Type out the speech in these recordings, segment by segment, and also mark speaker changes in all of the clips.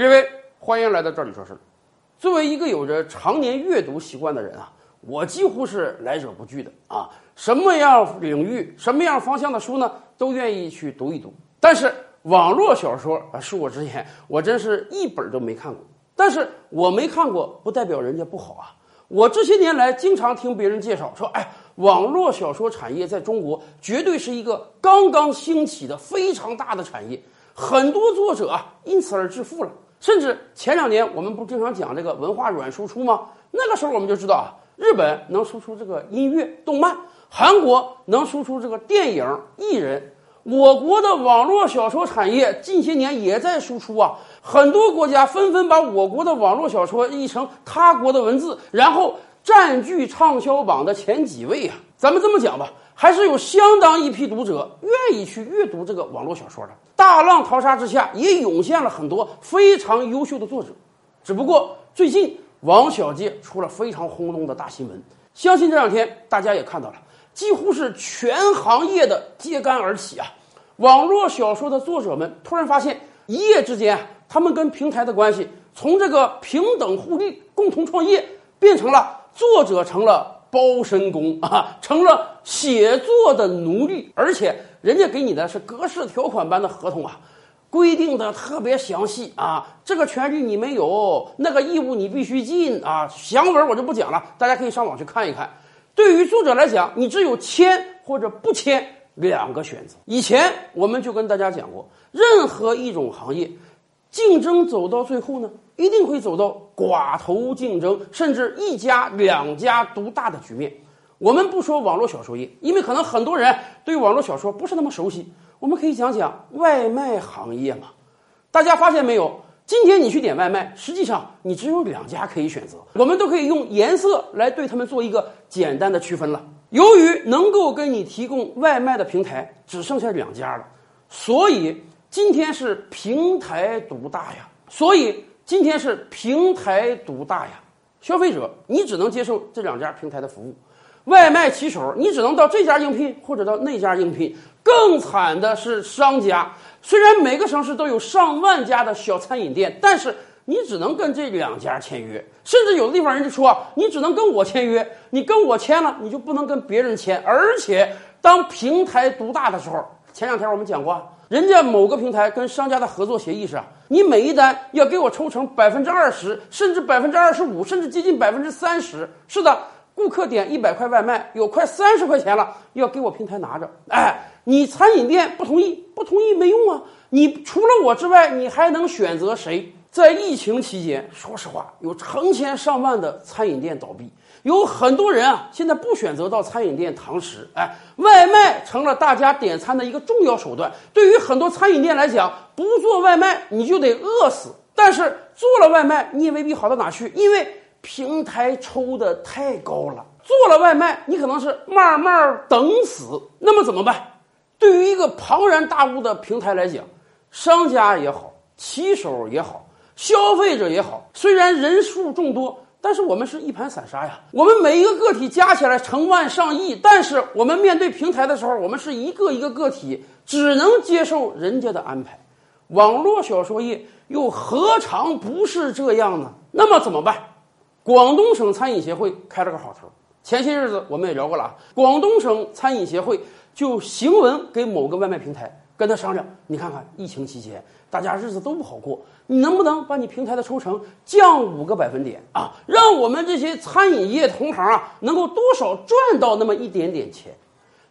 Speaker 1: 列位，欢迎来到这里说事儿。作为一个有着常年阅读习惯的人啊，我几乎是来者不拒的啊，什么样领域、什么样方向的书呢，都愿意去读一读。但是网络小说啊，恕我直言，我真是一本都没看过。但是我没看过，不代表人家不好啊。我这些年来经常听别人介绍说，哎，网络小说产业在中国绝对是一个刚刚兴起的非常大的产业，很多作者啊因此而致富了。甚至前两年我们不经常讲这个文化软输出吗？那个时候我们就知道啊，日本能输出这个音乐、动漫，韩国能输出这个电影、艺人。我国的网络小说产业近些年也在输出啊，很多国家纷纷把我国的网络小说译成他国的文字，然后占据畅销榜的前几位啊。咱们这么讲吧，还是有相当一批读者愿意去阅读这个网络小说的。大浪淘沙之下，也涌现了很多非常优秀的作者。只不过最近王小贱出了非常轰动的大新闻，相信这两天大家也看到了。几乎是全行业的揭竿而起啊！网络小说的作者们突然发现，一夜之间，他们跟平台的关系从这个平等互利、共同创业，变成了作者成了包身工啊，成了写作的奴隶，而且人家给你的是格式条款般的合同啊，规定的特别详细啊，这个权利你没有，那个义务你必须尽啊，详文我就不讲了，大家可以上网去看一看。对于作者来讲，你只有签或者不签两个选择。以前我们就跟大家讲过，任何一种行业，竞争走到最后呢，一定会走到寡头竞争，甚至一家两家独大的局面。我们不说网络小说业，因为可能很多人对网络小说不是那么熟悉。我们可以讲讲外卖行业嘛？大家发现没有？今天你去点外卖，实际上你只有两家可以选择，我们都可以用颜色来对他们做一个简单的区分了。由于能够给你提供外卖的平台只剩下两家了，所以今天是平台独大呀。所以今天是平台独大呀。消费者你只能接受这两家平台的服务，外卖骑手你只能到这家应聘或者到那家应聘。更惨的是商家。虽然每个城市都有上万家的小餐饮店，但是你只能跟这两家签约，甚至有的地方人家说你只能跟我签约，你跟我签了，你就不能跟别人签。而且当平台独大的时候，前两天我们讲过，人家某个平台跟商家的合作协议是，你每一单要给我抽成百分之二十，甚至百分之二十五，甚至接近百分之三十。是的，顾客点一百块外卖，有快三十块钱了，要给我平台拿着，哎。你餐饮店不同意，不同意没用啊！你除了我之外，你还能选择谁？在疫情期间，说实话，有成千上万的餐饮店倒闭，有很多人啊，现在不选择到餐饮店堂食，哎，外卖成了大家点餐的一个重要手段。对于很多餐饮店来讲，不做外卖你就得饿死，但是做了外卖你也未必好到哪去，因为平台抽的太高了。做了外卖，你可能是慢慢等死，那么怎么办？对于一个庞然大物的平台来讲，商家也好，骑手也好，消费者也好，虽然人数众多，但是我们是一盘散沙呀。我们每一个个体加起来成万上亿，但是我们面对平台的时候，我们是一个一个个体，只能接受人家的安排。网络小说业又何尝不是这样呢？那么怎么办？广东省餐饮协会开了个好头。前些日子我们也聊过了啊，广东省餐饮协会。就行文给某个外卖平台跟他商量，你看看疫情期间大家日子都不好过，你能不能把你平台的抽成降五个百分点啊？让我们这些餐饮业同行啊能够多少赚到那么一点点钱，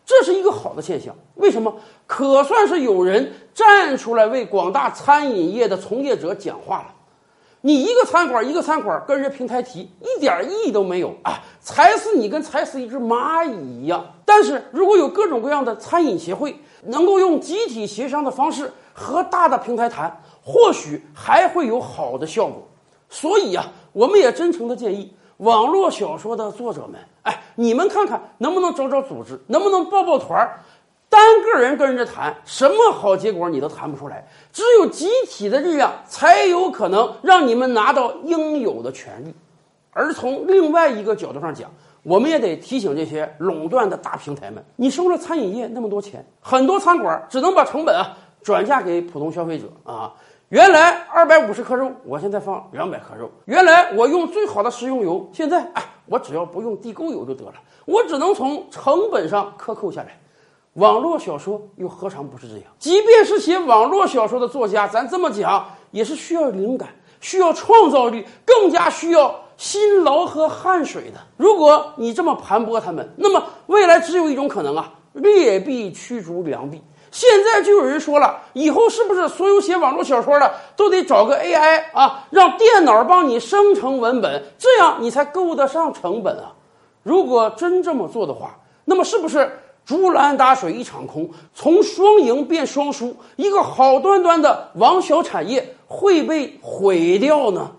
Speaker 1: 这是一个好的现象。为什么？可算是有人站出来为广大餐饮业的从业者讲话了。你一个餐馆一个餐馆跟人家平台提一点意义都没有啊，踩死你跟踩死一只蚂蚁一样。但是如果有各种各样的餐饮协会能够用集体协商的方式和大的平台谈，或许还会有好的效果。所以啊，我们也真诚的建议网络小说的作者们，哎，你们看看能不能找找组织，能不能抱抱团儿。单个人跟人家谈什么好结果你都谈不出来，只有集体的力量才有可能让你们拿到应有的权利。而从另外一个角度上讲，我们也得提醒这些垄断的大平台们：你收了餐饮业那么多钱，很多餐馆只能把成本啊转嫁给普通消费者啊。原来二百五十克肉，我现在放两百克肉。原来我用最好的食用油，现在哎，我只要不用地沟油就得了。我只能从成本上克扣下来。网络小说又何尝不是这样？即便是写网络小说的作家，咱这么讲也是需要灵感、需要创造力，更加需要辛劳和汗水的。如果你这么盘剥他们，那么未来只有一种可能啊：劣币驱逐良币。现在就有人说了，以后是不是所有写网络小说的都得找个 AI 啊，让电脑帮你生成文本，这样你才够得上成本啊？如果真这么做的话，那么是不是竹篮打水一场空，从双赢变双输，一个好端端的王小产业会被毁掉呢？